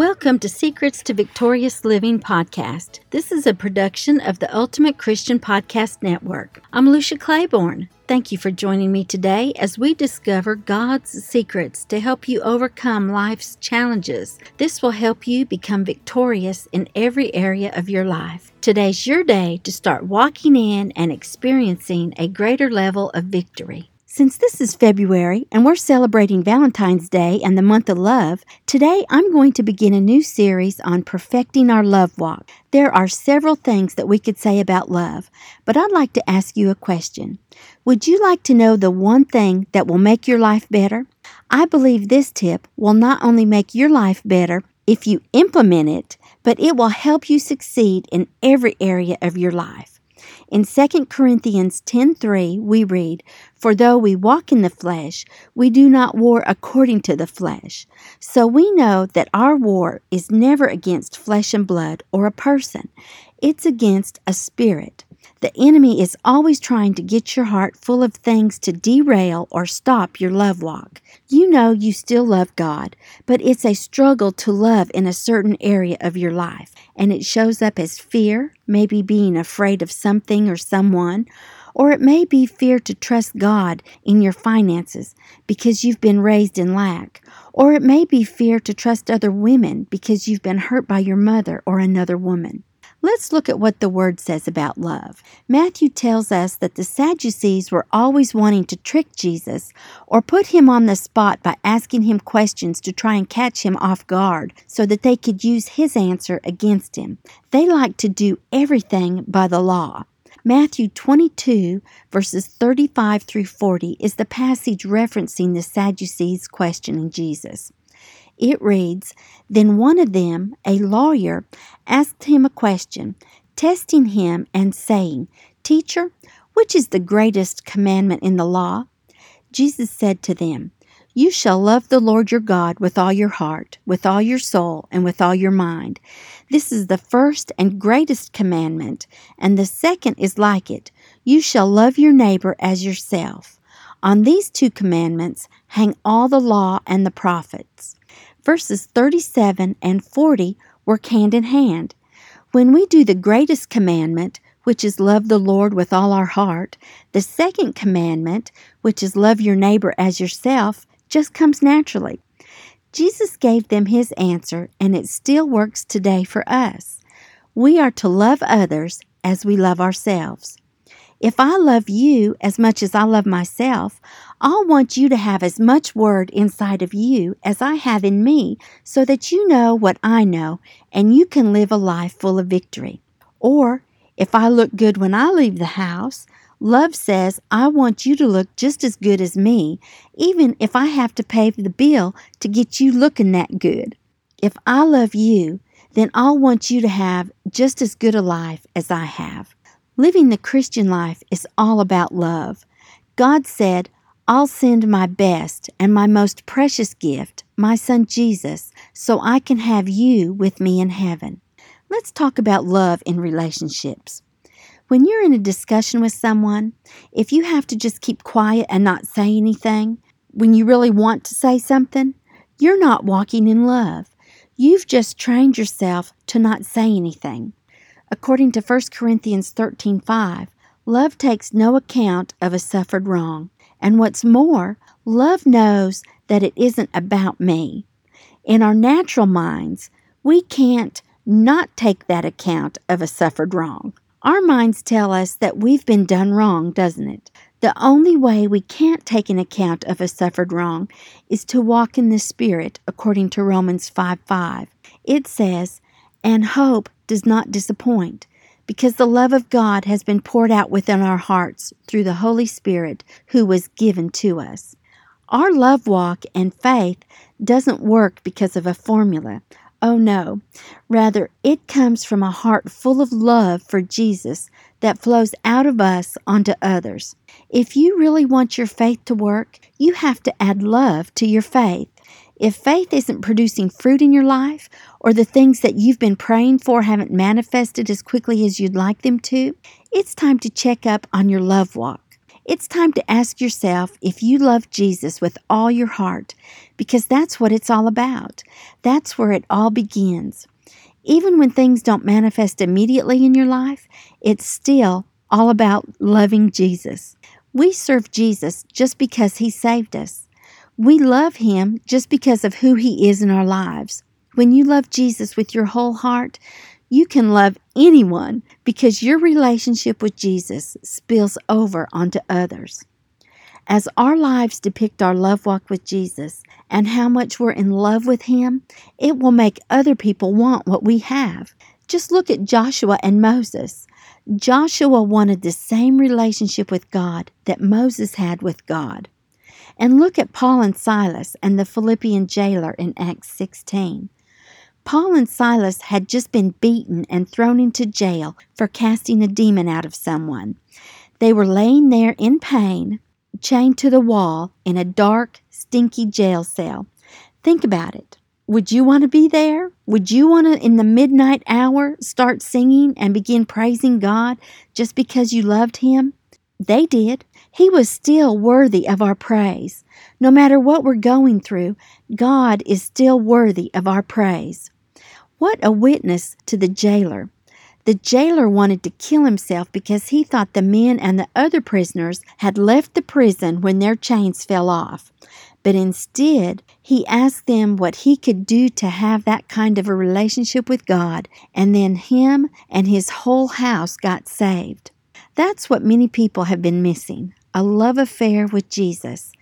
Welcome to Secrets to Victorious Living podcast. This is a production of the Ultimate Christian Podcast Network. I'm Lucia Claiborne. Thank you for joining me today as we discover God's secrets to help you overcome life's challenges. This will help you become victorious in every area of your life. Today's your day to start walking in and experiencing a greater level of victory. Since this is February and we're celebrating Valentine's Day and the month of love, today I'm going to begin a new series on perfecting our love walk. There are several things that we could say about love, but I'd like to ask you a question. Would you like to know the one thing that will make your life better? I believe this tip will not only make your life better if you implement it, but it will help you succeed in every area of your life. In 2 Corinthians 10:3 we read, "For though we walk in the flesh, we do not war according to the flesh." So we know that our war is never against flesh and blood or a person. It's against a spirit. The enemy is always trying to get your heart full of things to derail or stop your love walk. You know you still love God, but it's a struggle to love in a certain area of your life, and it shows up as fear, maybe being afraid of something or someone, or it may be fear to trust God in your finances because you've been raised in lack. Or it may be fear to trust other women because you've been hurt by your mother or another woman. Let's look at what the word says about love. Matthew tells us that the Sadducees were always wanting to trick Jesus or put him on the spot by asking him questions to try and catch him off guard so that they could use his answer against him. They liked to do everything by the law. Matthew 22, verses 35 through 40, is the passage referencing the Sadducees questioning Jesus. It reads Then one of them, a lawyer, asked him a question, testing him and saying, Teacher, which is the greatest commandment in the law? Jesus said to them, You shall love the Lord your God with all your heart, with all your soul, and with all your mind. This is the first and greatest commandment, and the second is like it You shall love your neighbor as yourself. On these two commandments hang all the law and the prophets verses 37 and 40 work hand in hand. When we do the greatest commandment, which is love the Lord with all our heart, the second commandment, which is love your neighbor as yourself, just comes naturally. Jesus gave them his answer, and it still works today for us. We are to love others as we love ourselves. If I love you as much as I love myself, I'll want you to have as much word inside of you as I have in me so that you know what I know and you can live a life full of victory. Or if I look good when I leave the house, love says I want you to look just as good as me, even if I have to pay the bill to get you looking that good. If I love you, then I'll want you to have just as good a life as I have. Living the Christian life is all about love. God said, I'll send my best and my most precious gift, my son Jesus, so I can have you with me in heaven. Let's talk about love in relationships. When you're in a discussion with someone, if you have to just keep quiet and not say anything, when you really want to say something, you're not walking in love. You've just trained yourself to not say anything. According to 1 Corinthians 13:5, love takes no account of a suffered wrong. And what's more, love knows that it isn't about me. In our natural minds, we can't not take that account of a suffered wrong. Our minds tell us that we've been done wrong, doesn't it? The only way we can't take an account of a suffered wrong is to walk in the Spirit, according to Romans 5 5. It says, And hope does not disappoint, because the love of God has been poured out within our hearts through the Holy Spirit who was given to us. Our love walk and faith doesn't work because of a formula. Oh no. Rather, it comes from a heart full of love for Jesus that flows out of us onto others. If you really want your faith to work, you have to add love to your faith. If faith isn't producing fruit in your life, or the things that you've been praying for haven't manifested as quickly as you'd like them to, it's time to check up on your love walk. It's time to ask yourself if you love Jesus with all your heart, because that's what it's all about. That's where it all begins. Even when things don't manifest immediately in your life, it's still all about loving Jesus. We serve Jesus just because he saved us. We love him just because of who he is in our lives. When you love Jesus with your whole heart, you can love anyone because your relationship with Jesus spills over onto others. As our lives depict our love walk with Jesus and how much we're in love with Him, it will make other people want what we have. Just look at Joshua and Moses. Joshua wanted the same relationship with God that Moses had with God. And look at Paul and Silas and the Philippian jailer in Acts 16. Paul and Silas had just been beaten and thrown into jail for casting a demon out of someone. They were laying there in pain, chained to the wall in a dark, stinky jail cell. Think about it. Would you want to be there? Would you want to, in the midnight hour, start singing and begin praising God just because you loved Him? They did. He was still worthy of our praise. No matter what we're going through, God is still worthy of our praise. What a witness to the jailer. The jailer wanted to kill himself because he thought the men and the other prisoners had left the prison when their chains fell off. But instead, he asked them what he could do to have that kind of a relationship with God, and then him and his whole house got saved. That's what many people have been missing a love affair with Jesus,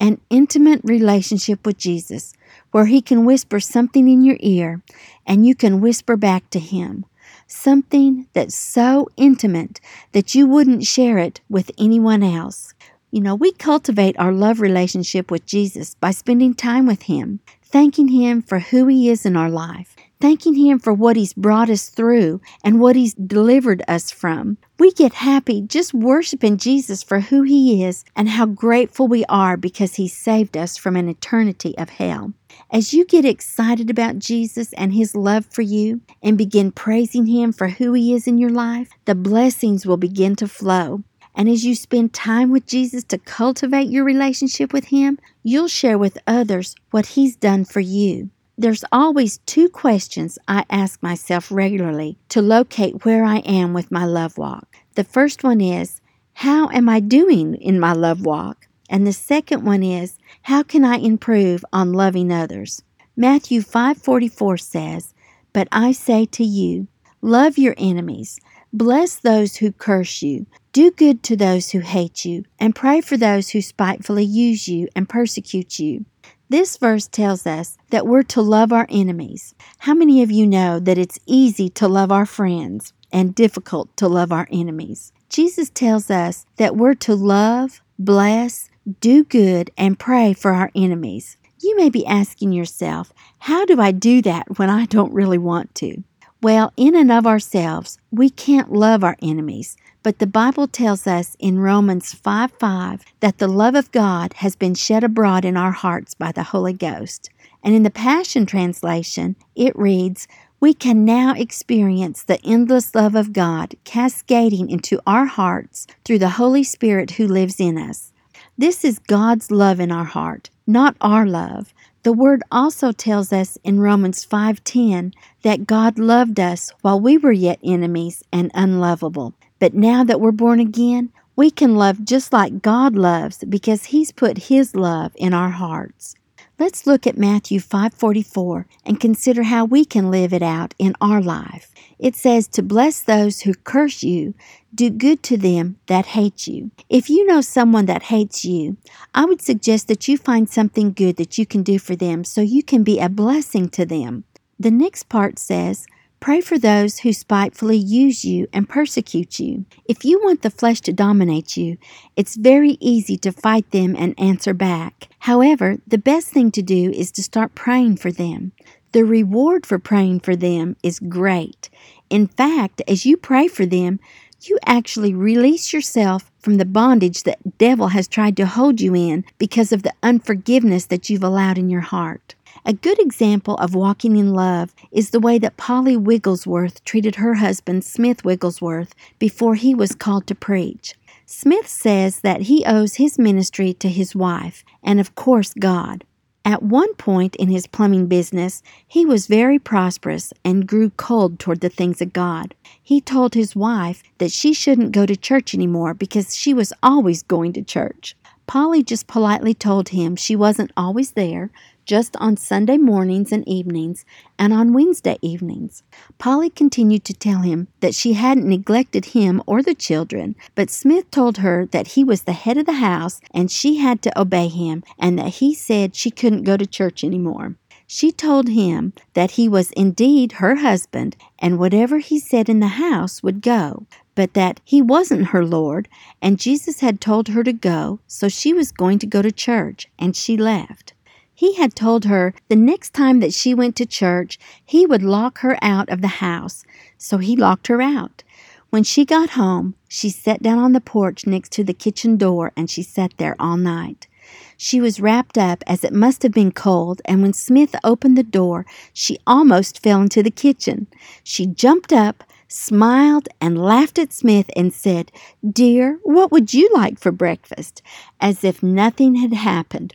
an intimate relationship with Jesus, where He can whisper something in your ear and you can whisper back to Him. Something that's so intimate that you wouldn't share it with anyone else. You know, we cultivate our love relationship with Jesus by spending time with Him, thanking Him for who He is in our life, thanking Him for what He's brought us through and what He's delivered us from. We get happy just worshiping Jesus for who He is and how grateful we are because He saved us from an eternity of hell. As you get excited about Jesus and His love for you and begin praising Him for who He is in your life, the blessings will begin to flow. And as you spend time with Jesus to cultivate your relationship with Him, you'll share with others what He's done for you. There's always two questions I ask myself regularly to locate where I am with my love walk. The first one is, How am I doing in my love walk? And the second one is, How can I improve on loving others? Matthew 5:44 says, "But I say to you, love your enemies, bless those who curse you, do good to those who hate you, and pray for those who spitefully use you and persecute you." This verse tells us that we're to love our enemies. How many of you know that it's easy to love our friends and difficult to love our enemies? Jesus tells us that we're to love, bless, do good, and pray for our enemies. You may be asking yourself, how do I do that when I don't really want to? Well, in and of ourselves, we can't love our enemies, but the Bible tells us in Romans 5 5 that the love of God has been shed abroad in our hearts by the Holy Ghost. And in the Passion Translation, it reads, We can now experience the endless love of God cascading into our hearts through the Holy Spirit who lives in us. This is God's love in our heart, not our love. The word also tells us in Romans 5:10 that God loved us while we were yet enemies and unlovable. But now that we're born again, we can love just like God loves because he's put his love in our hearts. Let's look at Matthew 5:44 and consider how we can live it out in our life. It says to bless those who curse you, do good to them that hate you. If you know someone that hates you, I would suggest that you find something good that you can do for them so you can be a blessing to them. The next part says, Pray for those who spitefully use you and persecute you. If you want the flesh to dominate you, it's very easy to fight them and answer back. However, the best thing to do is to start praying for them. The reward for praying for them is great. In fact, as you pray for them, you actually release yourself from the bondage that devil has tried to hold you in because of the unforgiveness that you've allowed in your heart. A good example of walking in love is the way that Polly Wigglesworth treated her husband, Smith Wigglesworth, before he was called to preach. Smith says that he owes his ministry to his wife and, of course, God. At one point in his plumbing business, he was very prosperous and grew cold toward the things of God. He told his wife that she shouldn't go to church anymore because she was always going to church. Polly just politely told him she wasn't always there, just on Sunday mornings and evenings and on Wednesday evenings. Polly continued to tell him that she hadn't neglected him or the children, but Smith told her that he was the head of the house and she had to obey him and that he said she couldn't go to church anymore. She told him that he was indeed her husband, and whatever he said in the house would go, but that he wasn't her Lord, and Jesus had told her to go, so she was going to go to church, and she left. He had told her the next time that she went to church, he would lock her out of the house, so he locked her out. When she got home, she sat down on the porch next to the kitchen door and she sat there all night. She was wrapped up as it must have been cold, and when Smith opened the door, she almost fell into the kitchen. She jumped up, smiled, and laughed at Smith and said, Dear, what would you like for breakfast? as if nothing had happened.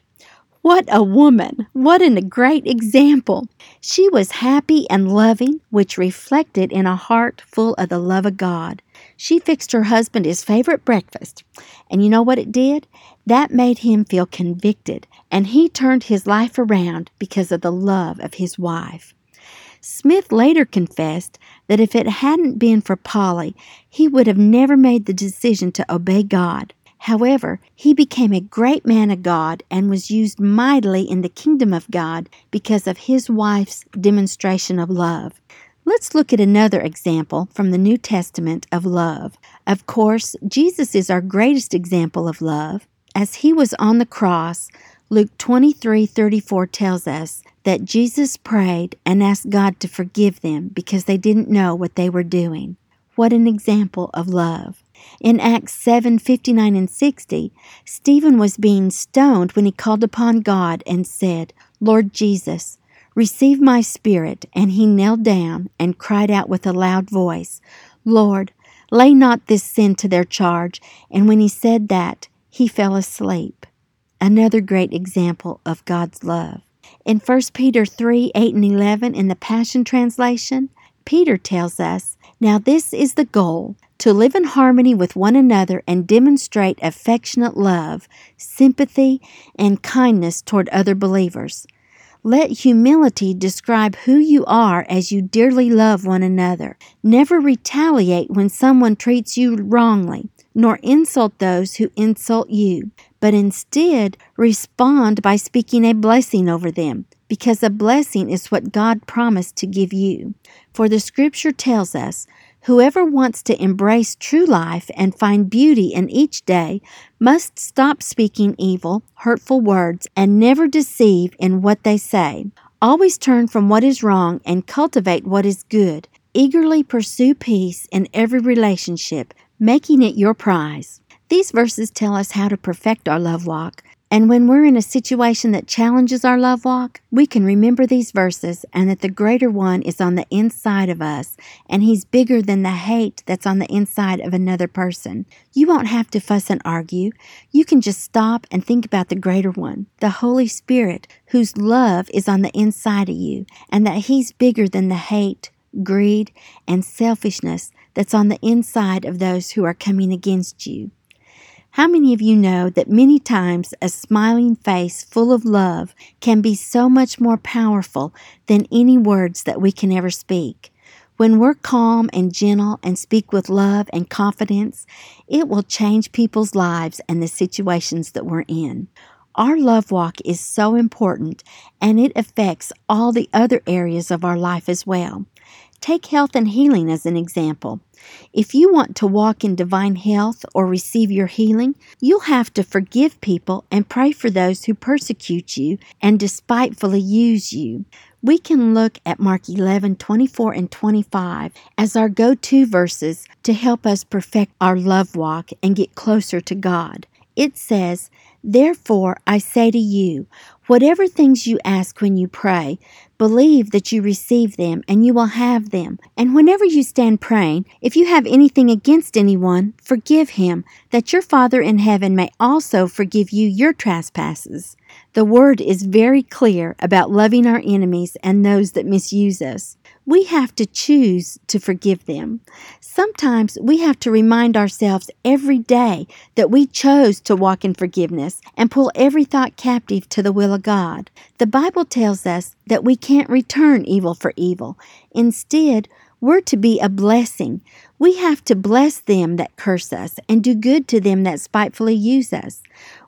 What a woman! What a great example! She was happy and loving, which reflected in a heart full of the love of God. She fixed her husband his favorite breakfast. And you know what it did? That made him feel convicted, and he turned his life around because of the love of his wife. Smith later confessed that if it hadn't been for Polly, he would have never made the decision to obey God. However, he became a great man of God and was used mightily in the kingdom of God because of his wife's demonstration of love. Let's look at another example from the New Testament of love. Of course, Jesus is our greatest example of love. As he was on the cross, Luke 23:34 tells us that Jesus prayed and asked God to forgive them because they didn't know what they were doing. What an example of love. In Acts 7 59 and 60, Stephen was being stoned when he called upon God and said, Lord Jesus, receive my spirit. And he knelt down and cried out with a loud voice, Lord, lay not this sin to their charge. And when he said that, he fell asleep. Another great example of God's love. In 1 Peter 3 8 and 11 in the Passion Translation, Peter tells us, Now this is the goal to live in harmony with one another and demonstrate affectionate love, sympathy, and kindness toward other believers. Let humility describe who you are as you dearly love one another. Never retaliate when someone treats you wrongly, nor insult those who insult you, but instead respond by speaking a blessing over them, because a blessing is what God promised to give you. For the scripture tells us, Whoever wants to embrace true life and find beauty in each day must stop speaking evil, hurtful words, and never deceive in what they say. Always turn from what is wrong and cultivate what is good. Eagerly pursue peace in every relationship, making it your prize. These verses tell us how to perfect our love walk. And when we're in a situation that challenges our love walk, we can remember these verses and that the greater one is on the inside of us and he's bigger than the hate that's on the inside of another person. You won't have to fuss and argue. You can just stop and think about the greater one, the Holy Spirit, whose love is on the inside of you and that he's bigger than the hate, greed, and selfishness that's on the inside of those who are coming against you. How many of you know that many times a smiling face full of love can be so much more powerful than any words that we can ever speak? When we're calm and gentle and speak with love and confidence, it will change people's lives and the situations that we're in. Our love walk is so important and it affects all the other areas of our life as well. Take health and healing as an example. If you want to walk in divine health or receive your healing, you'll have to forgive people and pray for those who persecute you and despitefully use you. We can look at Mark 11, 24, and 25 as our go to verses to help us perfect our love walk and get closer to God. It says, Therefore, I say to you, whatever things you ask when you pray, believe that you receive them and you will have them. And whenever you stand praying, if you have anything against anyone, forgive him, that your Father in heaven may also forgive you your trespasses. The word is very clear about loving our enemies and those that misuse us. We have to choose to forgive them. Sometimes we have to remind ourselves every day that we chose to walk in forgiveness and pull every thought captive to the will of God. The Bible tells us that we can't return evil for evil. Instead, we're to be a blessing. We have to bless them that curse us and do good to them that spitefully use us.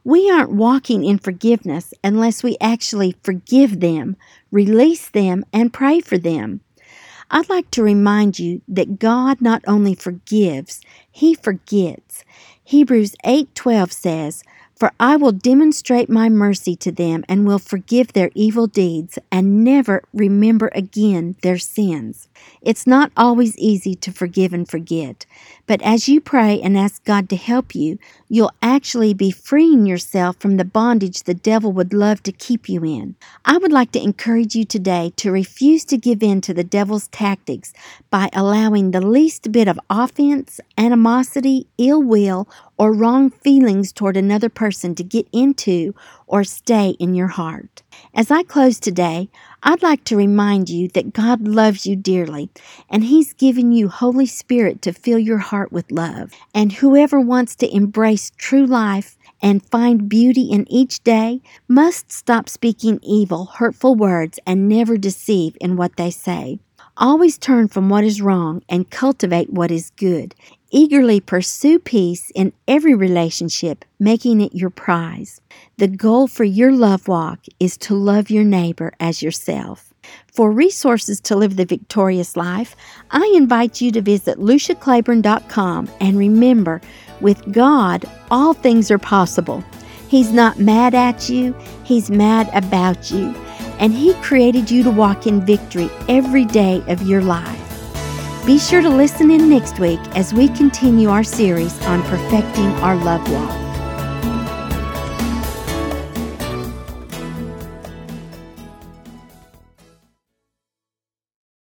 We aren't walking in forgiveness unless we actually forgive them, release them, and pray for them. I'd like to remind you that God not only forgives, he forgets. Hebrews 8:12 says, "For I will demonstrate my mercy to them and will forgive their evil deeds and never remember again their sins." It's not always easy to forgive and forget, but as you pray and ask God to help you, you'll actually be freeing yourself from the bondage the devil would love to keep you in. I would like to encourage you today to refuse to give in to the devil's tactics by allowing the least bit of offense, animosity, ill will, or wrong feelings toward another person to get into or stay in your heart. As I close today, I'd like to remind you that God loves you dearly, and He's given you Holy Spirit to fill your heart with love. And whoever wants to embrace true life and find beauty in each day must stop speaking evil, hurtful words and never deceive in what they say. Always turn from what is wrong and cultivate what is good. Eagerly pursue peace in every relationship, making it your prize. The goal for your love walk is to love your neighbor as yourself. For resources to live the victorious life, I invite you to visit luciaclaiborne.com and remember, with God, all things are possible. He's not mad at you, He's mad about you, and He created you to walk in victory every day of your life. Be sure to listen in next week as we continue our series on perfecting our love walk.